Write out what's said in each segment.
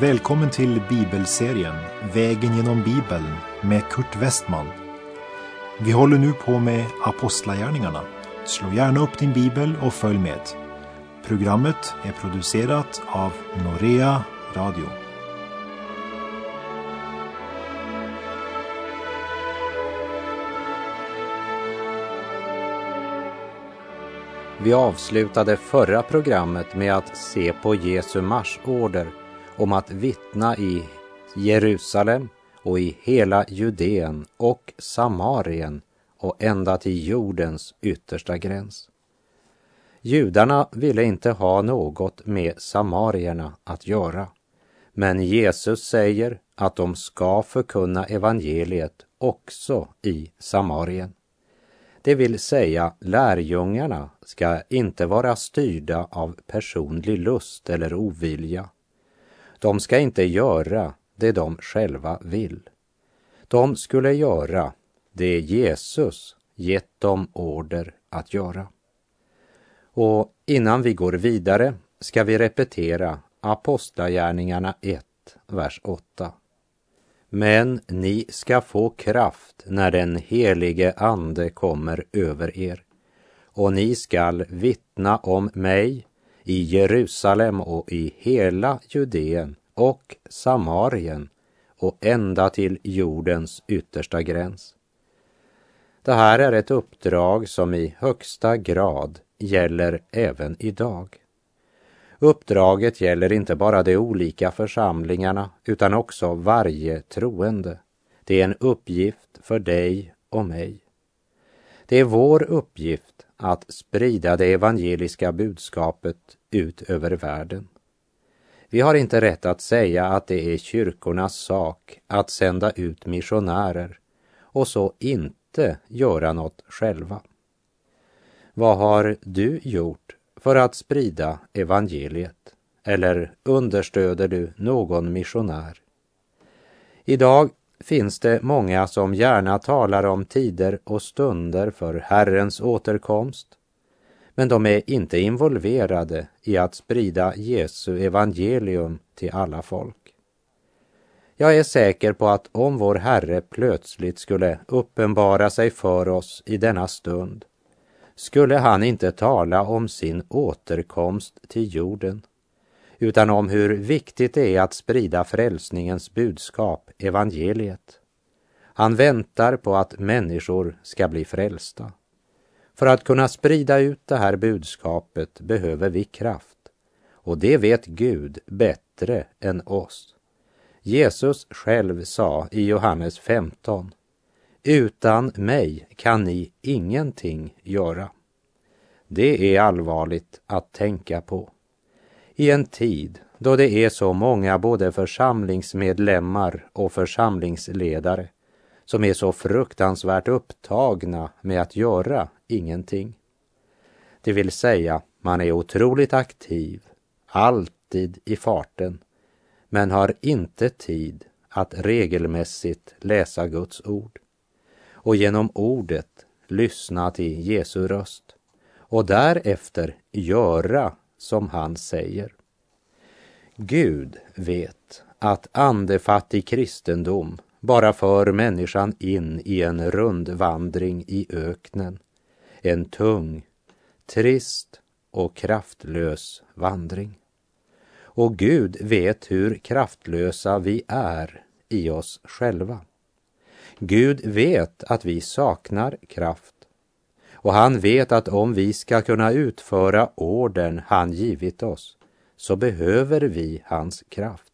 Välkommen till bibelserien Vägen genom Bibeln med Kurt Westman. Vi håller nu på med Apostlagärningarna. Slå gärna upp din bibel och följ med. Programmet är producerat av Norea Radio. Vi avslutade förra programmet med att se på Jesu Marsorder om att vittna i Jerusalem och i hela Judeen och Samarien och ända till jordens yttersta gräns. Judarna ville inte ha något med samarierna att göra. Men Jesus säger att de ska förkunna evangeliet också i Samarien. Det vill säga, lärjungarna ska inte vara styrda av personlig lust eller ovilja. De ska inte göra det de själva vill. De skulle göra det Jesus gett dem order att göra. Och innan vi går vidare ska vi repetera Apostlagärningarna 1, vers 8. Men ni ska få kraft när den helige Ande kommer över er och ni skall vittna om mig i Jerusalem och i hela Judeen och Samarien och ända till jordens yttersta gräns. Det här är ett uppdrag som i högsta grad gäller även idag. Uppdraget gäller inte bara de olika församlingarna utan också varje troende. Det är en uppgift för dig och mig. Det är vår uppgift att sprida det evangeliska budskapet ut över världen. Vi har inte rätt att säga att det är kyrkornas sak att sända ut missionärer och så inte göra något själva. Vad har du gjort för att sprida evangeliet? Eller understöder du någon missionär? Idag finns det många som gärna talar om tider och stunder för Herrens återkomst. Men de är inte involverade i att sprida Jesu evangelium till alla folk. Jag är säker på att om vår Herre plötsligt skulle uppenbara sig för oss i denna stund skulle han inte tala om sin återkomst till jorden, utan om hur viktigt det är att sprida frälsningens budskap, evangeliet. Han väntar på att människor ska bli frälsta. För att kunna sprida ut det här budskapet behöver vi kraft. Och det vet Gud bättre än oss. Jesus själv sa i Johannes 15 utan mig kan ni ingenting göra. Det är allvarligt att tänka på. I en tid då det är så många både församlingsmedlemmar och församlingsledare som är så fruktansvärt upptagna med att göra ingenting. Det vill säga, man är otroligt aktiv, alltid i farten, men har inte tid att regelmässigt läsa Guds ord och genom ordet lyssna till Jesu röst och därefter göra som han säger. Gud vet att andefattig kristendom bara för människan in i en rundvandring i öknen. En tung, trist och kraftlös vandring. Och Gud vet hur kraftlösa vi är i oss själva. Gud vet att vi saknar kraft och han vet att om vi ska kunna utföra orden han givit oss så behöver vi hans kraft.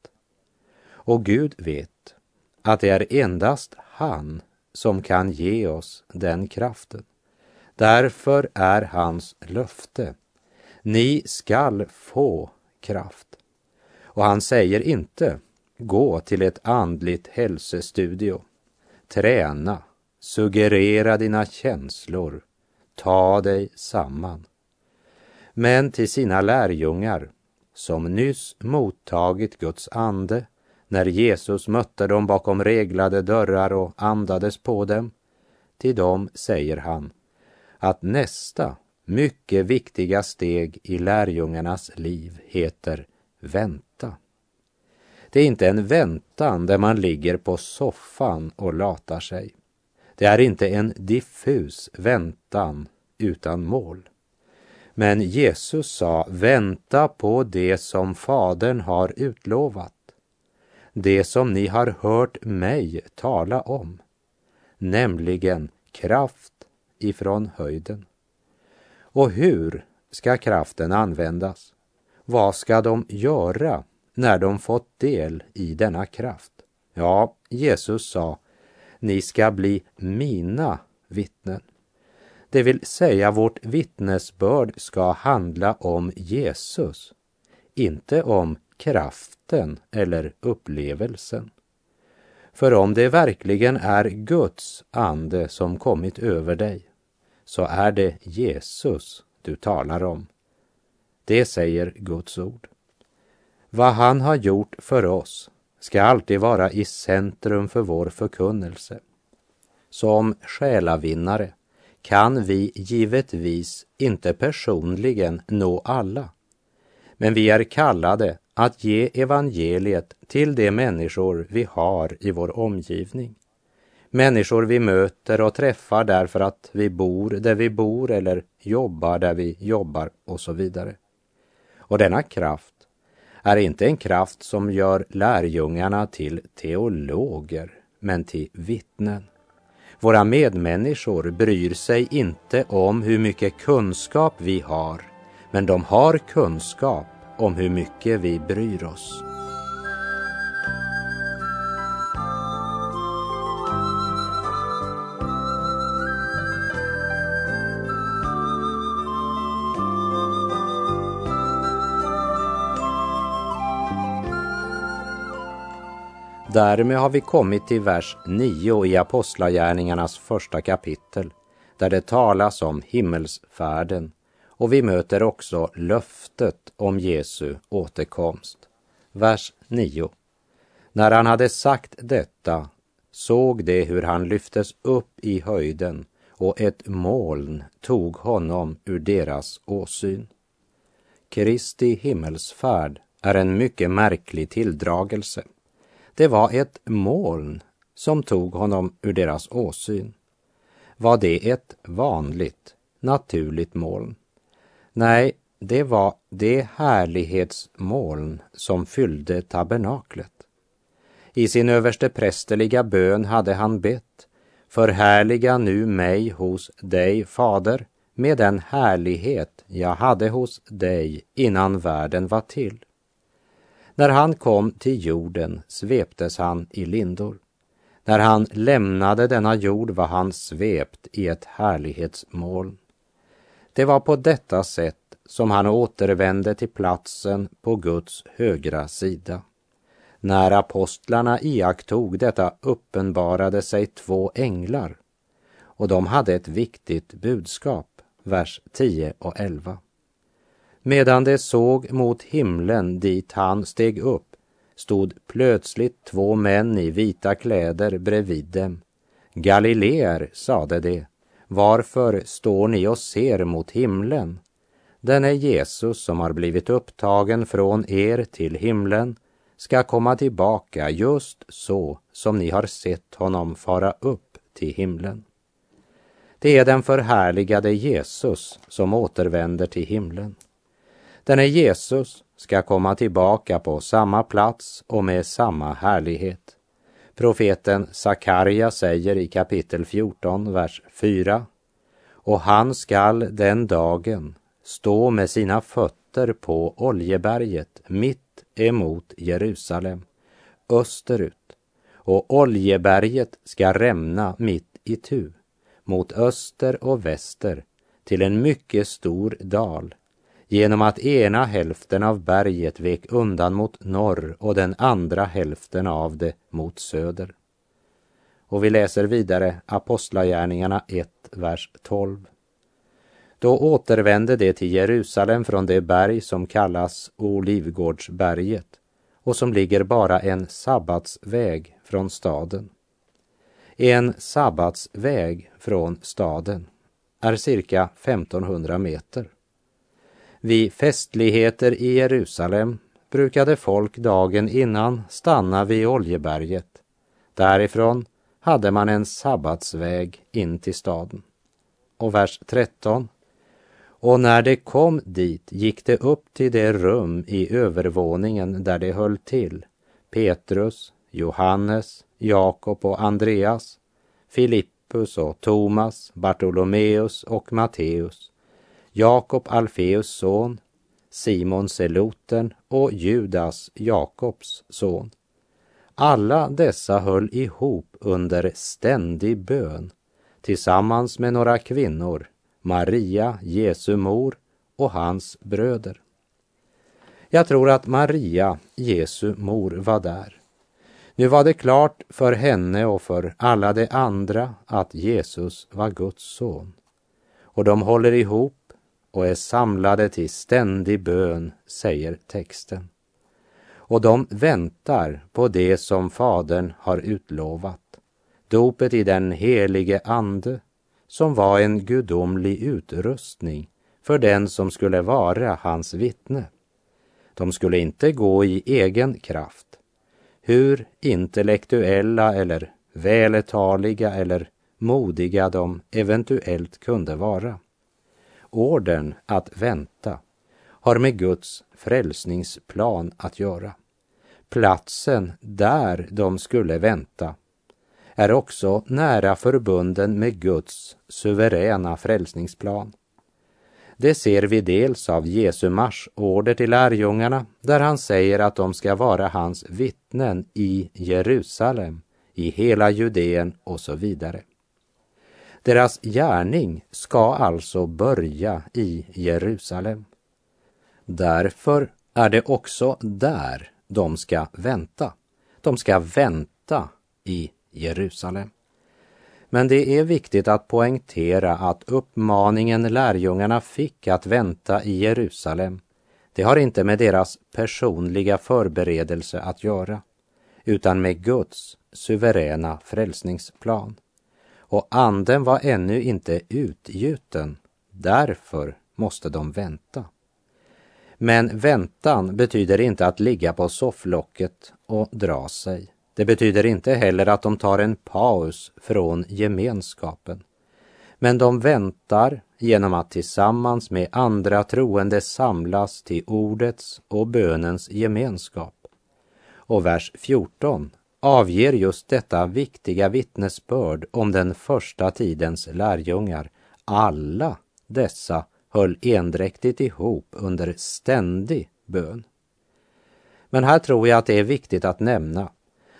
Och Gud vet att det är endast han som kan ge oss den kraften. Därför är hans löfte, ni skall få kraft. Och han säger inte, gå till ett andligt hälsestudio, träna, suggerera dina känslor, ta dig samman. Men till sina lärjungar, som nyss mottagit Guds ande, när Jesus mötte dem bakom reglade dörrar och andades på dem, till dem säger han att nästa mycket viktiga steg i lärjungarnas liv heter vänta. Det är inte en väntan där man ligger på soffan och latar sig. Det är inte en diffus väntan utan mål. Men Jesus sa, vänta på det som Fadern har utlovat. Det som ni har hört mig tala om, nämligen kraft ifrån höjden. Och hur ska kraften användas? Vad ska de göra när de fått del i denna kraft? Ja, Jesus sa, ni ska bli mina vittnen. Det vill säga vårt vittnesbörd ska handla om Jesus, inte om kraften eller upplevelsen. För om det verkligen är Guds ande som kommit över dig, så är det Jesus du talar om. Det säger Guds ord. Vad han har gjort för oss ska alltid vara i centrum för vår förkunnelse. Som själavinnare kan vi givetvis inte personligen nå alla. Men vi är kallade att ge evangeliet till de människor vi har i vår omgivning. Människor vi möter och träffar därför att vi bor där vi bor eller jobbar där vi jobbar och så vidare. Och denna kraft är inte en kraft som gör lärjungarna till teologer, men till vittnen. Våra medmänniskor bryr sig inte om hur mycket kunskap vi har, men de har kunskap om hur mycket vi bryr oss. Därmed har vi kommit till vers 9 i Apostlagärningarnas första kapitel, där det talas om himmelsfärden och vi möter också löftet om Jesu återkomst. Vers 9. När han hade sagt detta såg de hur han lyftes upp i höjden och ett moln tog honom ur deras åsyn. Kristi himmelsfärd är en mycket märklig tilldragelse. Det var ett moln som tog honom ur deras åsyn. Var det ett vanligt, naturligt moln? Nej, det var det härlighetsmoln som fyllde tabernaklet. I sin överste prästerliga bön hade han bett Förhärliga nu mig hos dig, Fader, med den härlighet jag hade hos dig innan världen var till. När han kom till jorden sveptes han i lindor. När han lämnade denna jord var han svept i ett härlighetsmoln. Det var på detta sätt som han återvände till platsen på Guds högra sida. När apostlarna iakttog detta uppenbarade sig två änglar och de hade ett viktigt budskap, vers 10 och 11. Medan de såg mot himlen dit han steg upp stod plötsligt två män i vita kläder bredvid dem. Galileer, sade de, varför står ni och ser mot himlen? Den är Jesus som har blivit upptagen från er till himlen ska komma tillbaka just så som ni har sett honom fara upp till himlen. Det är den förhärligade Jesus som återvänder till himlen. Denne Jesus ska komma tillbaka på samma plats och med samma härlighet. Profeten Sakarja säger i kapitel 14, vers 4. Och han skall den dagen stå med sina fötter på Oljeberget mitt emot Jerusalem, österut. Och Oljeberget ska rämna mitt i tu mot öster och väster till en mycket stor dal genom att ena hälften av berget vek undan mot norr och den andra hälften av det mot söder. Och vi läser vidare Apostlagärningarna 1, vers 12. Då återvände de till Jerusalem från det berg som kallas Olivgårdsberget och som ligger bara en sabbatsväg från staden. En sabbatsväg från staden är cirka 1500 meter. Vid festligheter i Jerusalem brukade folk dagen innan stanna vid Oljeberget. Därifrån hade man en sabbatsväg in till staden. Och vers 13. Och när de kom dit gick de upp till det rum i övervåningen där de höll till. Petrus, Johannes, Jakob och Andreas, Filippus och Thomas, Bartolomeus och Matteus, Jakob Alfeus son, Simon Seloten och Judas, Jakobs son. Alla dessa höll ihop under ständig bön tillsammans med några kvinnor, Maria, Jesu mor och hans bröder. Jag tror att Maria, Jesu mor, var där. Nu var det klart för henne och för alla de andra att Jesus var Guds son. Och de håller ihop och är samlade till ständig bön, säger texten. Och de väntar på det som Fadern har utlovat, dopet i den helige Ande, som var en gudomlig utrustning för den som skulle vara hans vittne. De skulle inte gå i egen kraft, hur intellektuella eller vältaliga eller modiga de eventuellt kunde vara. Orden att vänta har med Guds frälsningsplan att göra. Platsen där de skulle vänta är också nära förbunden med Guds suveräna frälsningsplan. Det ser vi dels av Jesu marsorder till lärjungarna där han säger att de ska vara hans vittnen i Jerusalem, i hela Judeen och så vidare. Deras gärning ska alltså börja i Jerusalem. Därför är det också där de ska vänta. De ska vänta i Jerusalem. Men det är viktigt att poängtera att uppmaningen lärjungarna fick att vänta i Jerusalem, det har inte med deras personliga förberedelse att göra, utan med Guds suveräna frälsningsplan. Och anden var ännu inte utgjuten, därför måste de vänta. Men väntan betyder inte att ligga på sofflocket och dra sig. Det betyder inte heller att de tar en paus från gemenskapen. Men de väntar genom att tillsammans med andra troende samlas till ordets och bönens gemenskap. Och vers 14 avger just detta viktiga vittnesbörd om den första tidens lärjungar. Alla dessa höll endräktigt ihop under ständig bön. Men här tror jag att det är viktigt att nämna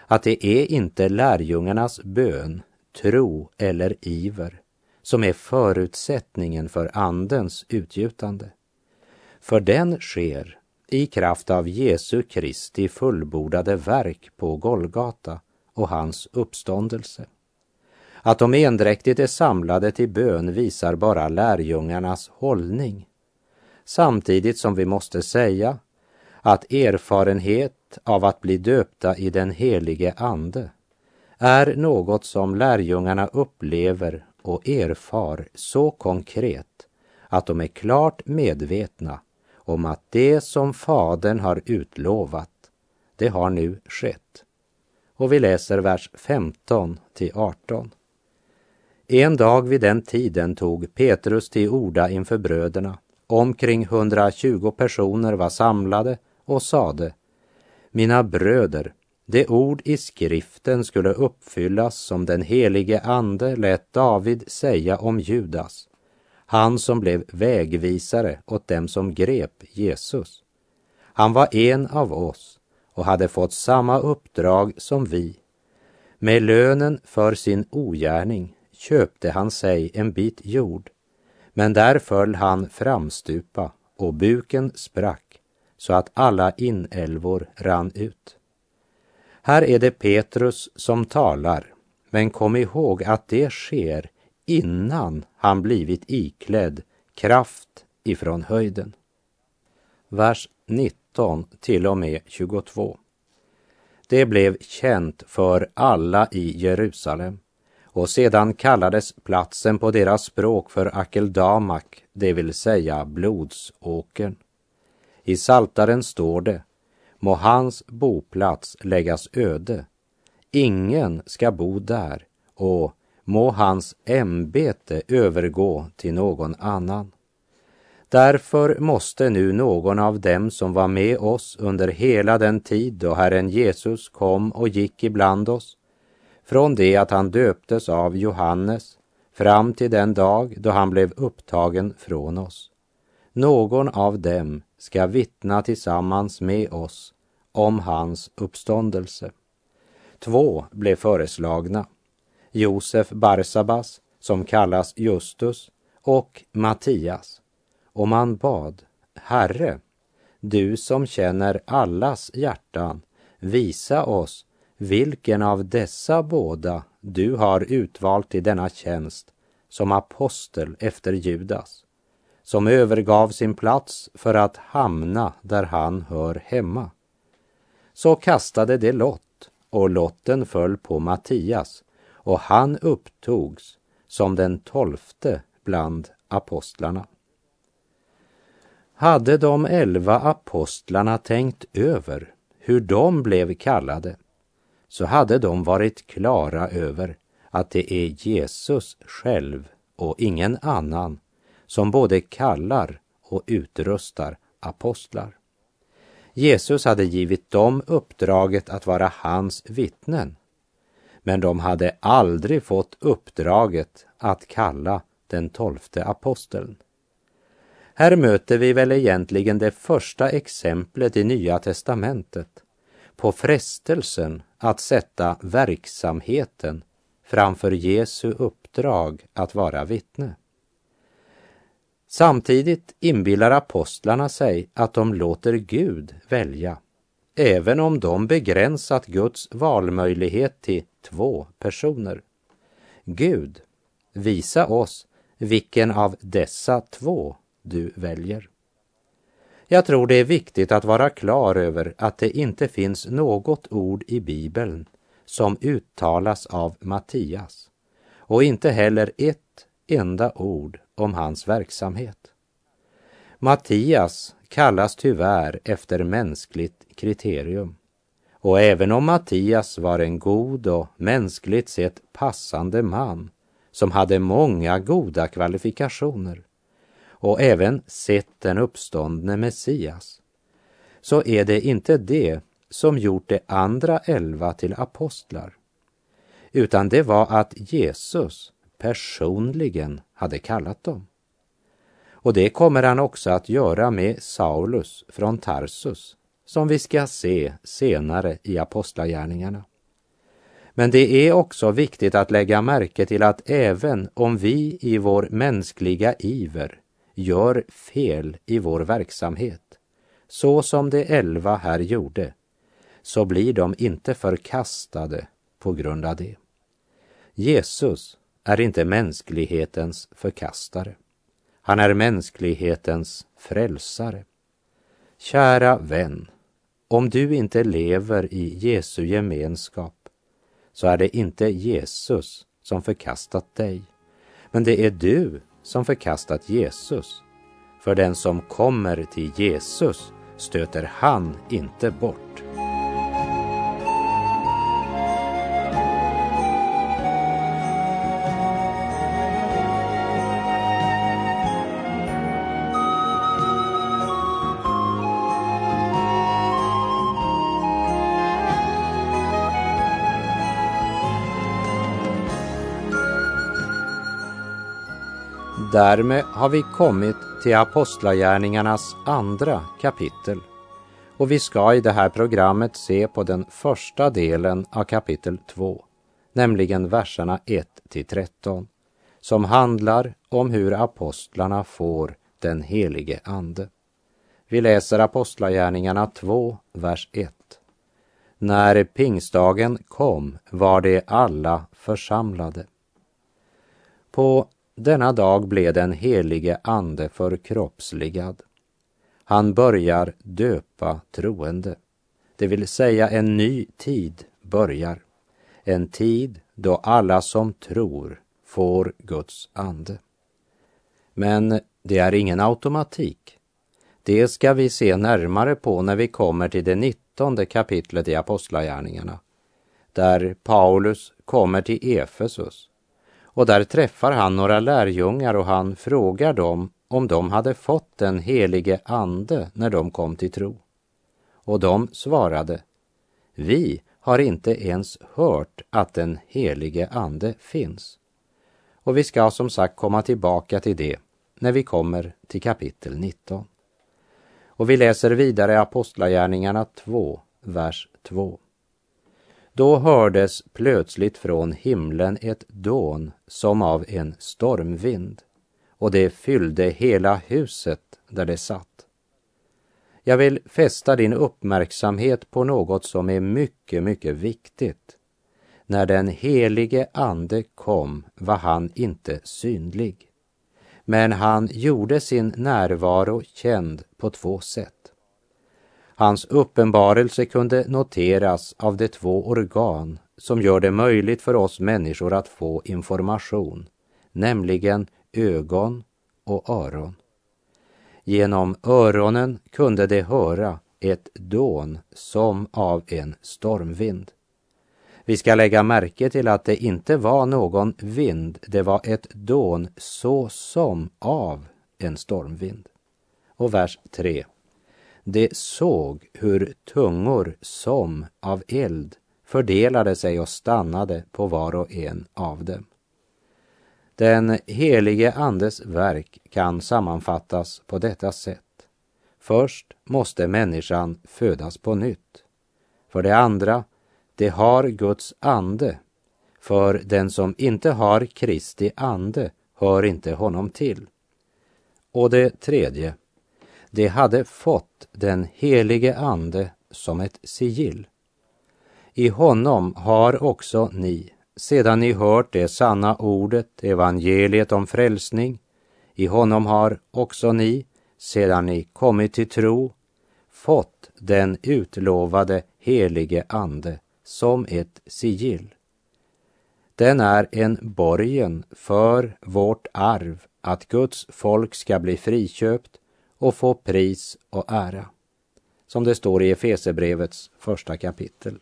att det är inte lärjungarnas bön, tro eller iver som är förutsättningen för Andens utgjutande. För den sker i kraft av Jesu Kristi fullbordade verk på Golgata och hans uppståndelse. Att de endräktigt är samlade till bön visar bara lärjungarnas hållning. Samtidigt som vi måste säga att erfarenhet av att bli döpta i den helige Ande är något som lärjungarna upplever och erfar så konkret att de är klart medvetna om att det som Fadern har utlovat, det har nu skett. Och vi läser vers 15 till 18. En dag vid den tiden tog Petrus till orda inför bröderna. Omkring 120 personer var samlade och sade Mina bröder, det ord i skriften skulle uppfyllas som den helige ande lät David säga om Judas, han som blev vägvisare åt dem som grep Jesus. Han var en av oss och hade fått samma uppdrag som vi. Med lönen för sin ogärning köpte han sig en bit jord, men där föll han framstupa och buken sprack så att alla inälvor rann ut. Här är det Petrus som talar, men kom ihåg att det sker innan han blivit iklädd kraft ifrån höjden. Vers 19 till och med 22. Det blev känt för alla i Jerusalem och sedan kallades platsen på deras språk för Akeldamak, det vill säga blodsåkern. I Saltaren står det må hans boplats läggas öde. Ingen ska bo där och må hans ämbete övergå till någon annan. Därför måste nu någon av dem som var med oss under hela den tid då Herren Jesus kom och gick ibland oss, från det att han döptes av Johannes fram till den dag då han blev upptagen från oss. Någon av dem ska vittna tillsammans med oss om hans uppståndelse. Två blev föreslagna. Josef Barsabas, som kallas Justus, och Mattias. Och man bad, Herre, du som känner allas hjärtan, visa oss vilken av dessa båda du har utvalt till denna tjänst som apostel efter Judas, som övergav sin plats för att hamna där han hör hemma. Så kastade det lott och lotten föll på Mattias och han upptogs som den tolfte bland apostlarna. Hade de elva apostlarna tänkt över hur de blev kallade så hade de varit klara över att det är Jesus själv och ingen annan som både kallar och utrustar apostlar. Jesus hade givit dem uppdraget att vara hans vittnen, men de hade aldrig fått uppdraget att kalla den tolfte aposteln. Här möter vi väl egentligen det första exemplet i Nya testamentet på frestelsen att sätta verksamheten framför Jesu uppdrag att vara vittne. Samtidigt inbillar apostlarna sig att de låter Gud välja, även om de begränsat Guds valmöjlighet till två personer. Gud, visa oss vilken av dessa två du väljer. Jag tror det är viktigt att vara klar över att det inte finns något ord i Bibeln som uttalas av Mattias och inte heller ett enda ord om hans verksamhet. Mattias kallas tyvärr efter mänskligt kriterium. Och även om Mattias var en god och mänskligt sett passande man som hade många goda kvalifikationer och även sett den uppståndne Messias, så är det inte det som gjort de andra elva till apostlar, utan det var att Jesus personligen hade kallat dem. Och det kommer han också att göra med Saulus från Tarsus, som vi ska se senare i Apostlagärningarna. Men det är också viktigt att lägga märke till att även om vi i vår mänskliga iver gör fel i vår verksamhet, så som de elva här gjorde, så blir de inte förkastade på grund av det. Jesus är inte mänsklighetens förkastare. Han är mänsklighetens frälsare. Kära vän, om du inte lever i Jesu gemenskap så är det inte Jesus som förkastat dig, men det är du som förkastat Jesus. För den som kommer till Jesus stöter han inte bort. Därmed har vi kommit till Apostlagärningarnas andra kapitel och vi ska i det här programmet se på den första delen av kapitel 2, nämligen verserna 1 till 13, som handlar om hur apostlarna får den helige Ande. Vi läser Apostlagärningarna 2, vers 1. När pingstdagen kom var de alla församlade. På denna dag blev den helige Ande förkroppsligad. Han börjar döpa troende, det vill säga en ny tid börjar. En tid då alla som tror får Guds ande. Men det är ingen automatik. Det ska vi se närmare på när vi kommer till det nittonde kapitlet i Apostlagärningarna, där Paulus kommer till Efesus. Och där träffar han några lärjungar och han frågar dem om de hade fått den helige ande när de kom till tro. Och de svarade, vi har inte ens hört att den helige ande finns. Och vi ska som sagt komma tillbaka till det när vi kommer till kapitel 19. Och vi läser vidare Apostlagärningarna 2, vers 2. Då hördes plötsligt från himlen ett dån som av en stormvind och det fyllde hela huset där det satt. Jag vill fästa din uppmärksamhet på något som är mycket, mycket viktigt. När den helige ande kom var han inte synlig. Men han gjorde sin närvaro känd på två sätt. Hans uppenbarelse kunde noteras av de två organ som gör det möjligt för oss människor att få information, nämligen ögon och öron. Genom öronen kunde de höra ett dån som av en stormvind. Vi ska lägga märke till att det inte var någon vind, det var ett dån så som av en stormvind. Och vers 3. De såg hur tungor som av eld fördelade sig och stannade på var och en av dem. Den helige Andes verk kan sammanfattas på detta sätt. Först måste människan födas på nytt. För det andra, det har Guds ande. För den som inte har Kristi ande hör inte honom till. Och det tredje, de hade fått den helige ande som ett sigill. I honom har också ni, sedan ni hört det sanna ordet, evangeliet om frälsning, i honom har också ni, sedan ni kommit till tro, fått den utlovade helige Ande som ett sigill. Den är en borgen för vårt arv att Guds folk ska bli friköpt och få pris och ära. Som det står i Efesebrevets första kapitel.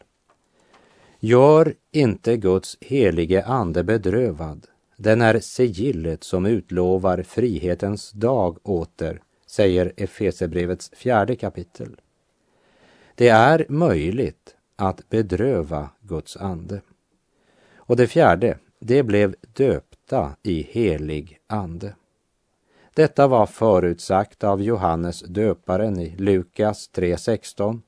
Gör inte Guds helige ande bedrövad. Den är sigillet som utlovar frihetens dag åter, säger Efesebrevets fjärde kapitel. Det är möjligt att bedröva Guds ande. Och det fjärde, det blev döpta i helig ande. Detta var förutsagt av Johannes döparen i Lukas 3.16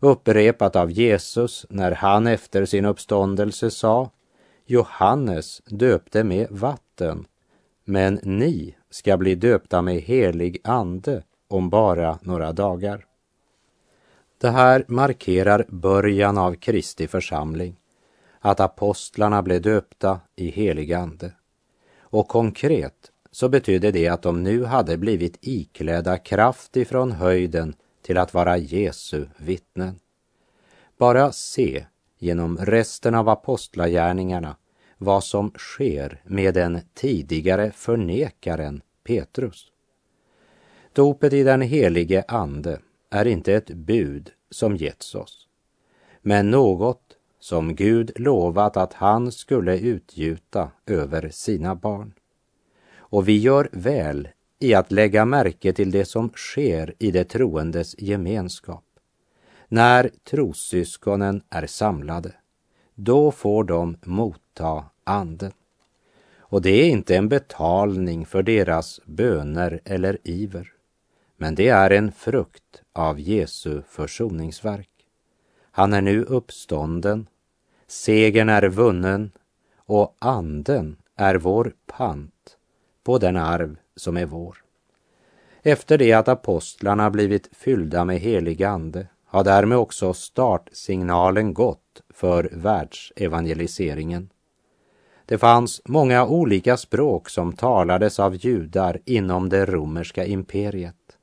upprepat av Jesus när han efter sin uppståndelse sa Johannes döpte med vatten, men ni ska bli döpta med helig ande om bara några dagar. Det här markerar början av Kristi församling, att apostlarna blev döpta i helig ande. Och konkret så betydde det att de nu hade blivit iklädda kraft ifrån höjden till att vara Jesu vittnen. Bara se genom resten av apostlagärningarna vad som sker med den tidigare förnekaren Petrus. Dopet i den helige Ande är inte ett bud som getts oss, men något som Gud lovat att han skulle utgjuta över sina barn. Och vi gör väl i att lägga märke till det som sker i det troendes gemenskap. När trossyskonen är samlade, då får de motta anden. Och det är inte en betalning för deras böner eller iver, men det är en frukt av Jesu försoningsverk. Han är nu uppstånden, segern är vunnen och anden är vår pant på den arv som är vår. Efter det att apostlarna blivit fyllda med helig ande har därmed också startsignalen gått för världsevangeliseringen. Det fanns många olika språk som talades av judar inom det romerska imperiet.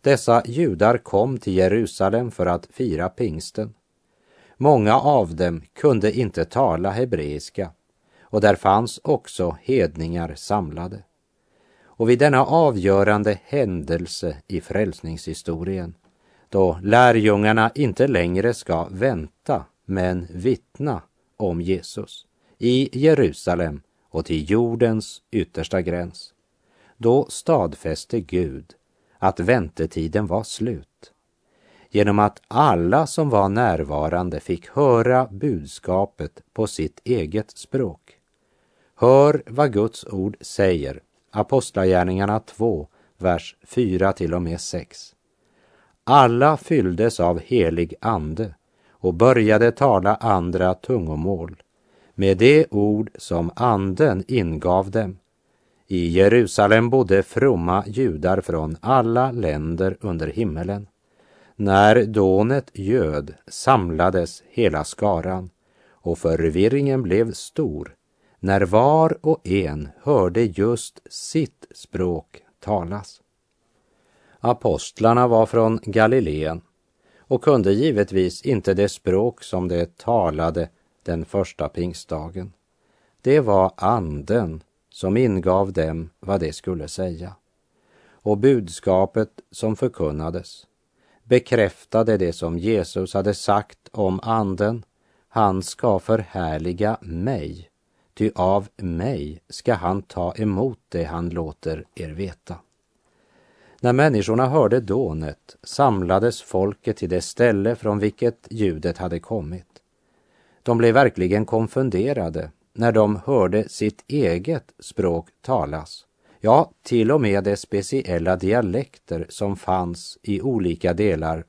Dessa judar kom till Jerusalem för att fira pingsten. Många av dem kunde inte tala hebreiska och där fanns också hedningar samlade. Och vid denna avgörande händelse i frälsningshistorien, då lärjungarna inte längre ska vänta men vittna om Jesus i Jerusalem och till jordens yttersta gräns. Då stadfäste Gud att väntetiden var slut genom att alla som var närvarande fick höra budskapet på sitt eget språk. Hör vad Guds ord säger, Apostlagärningarna 2, vers 4 till och med 6. Alla fylldes av helig ande och började tala andra tungomål med det ord som anden ingav dem. I Jerusalem bodde fromma judar från alla länder under himmelen. När dånet göd samlades hela skaran och förvirringen blev stor när var och en hörde just sitt språk talas. Apostlarna var från Galileen och kunde givetvis inte det språk som de talade den första pingstdagen. Det var anden som ingav dem vad de skulle säga. Och budskapet som förkunnades bekräftade det som Jesus hade sagt om anden. Han ska förhärliga mig, ty av mig ska han ta emot det han låter er veta. När människorna hörde dånet samlades folket till det ställe från vilket ljudet hade kommit. De blev verkligen konfunderade när de hörde sitt eget språk talas. Ja, till och med de speciella dialekter som fanns i olika delar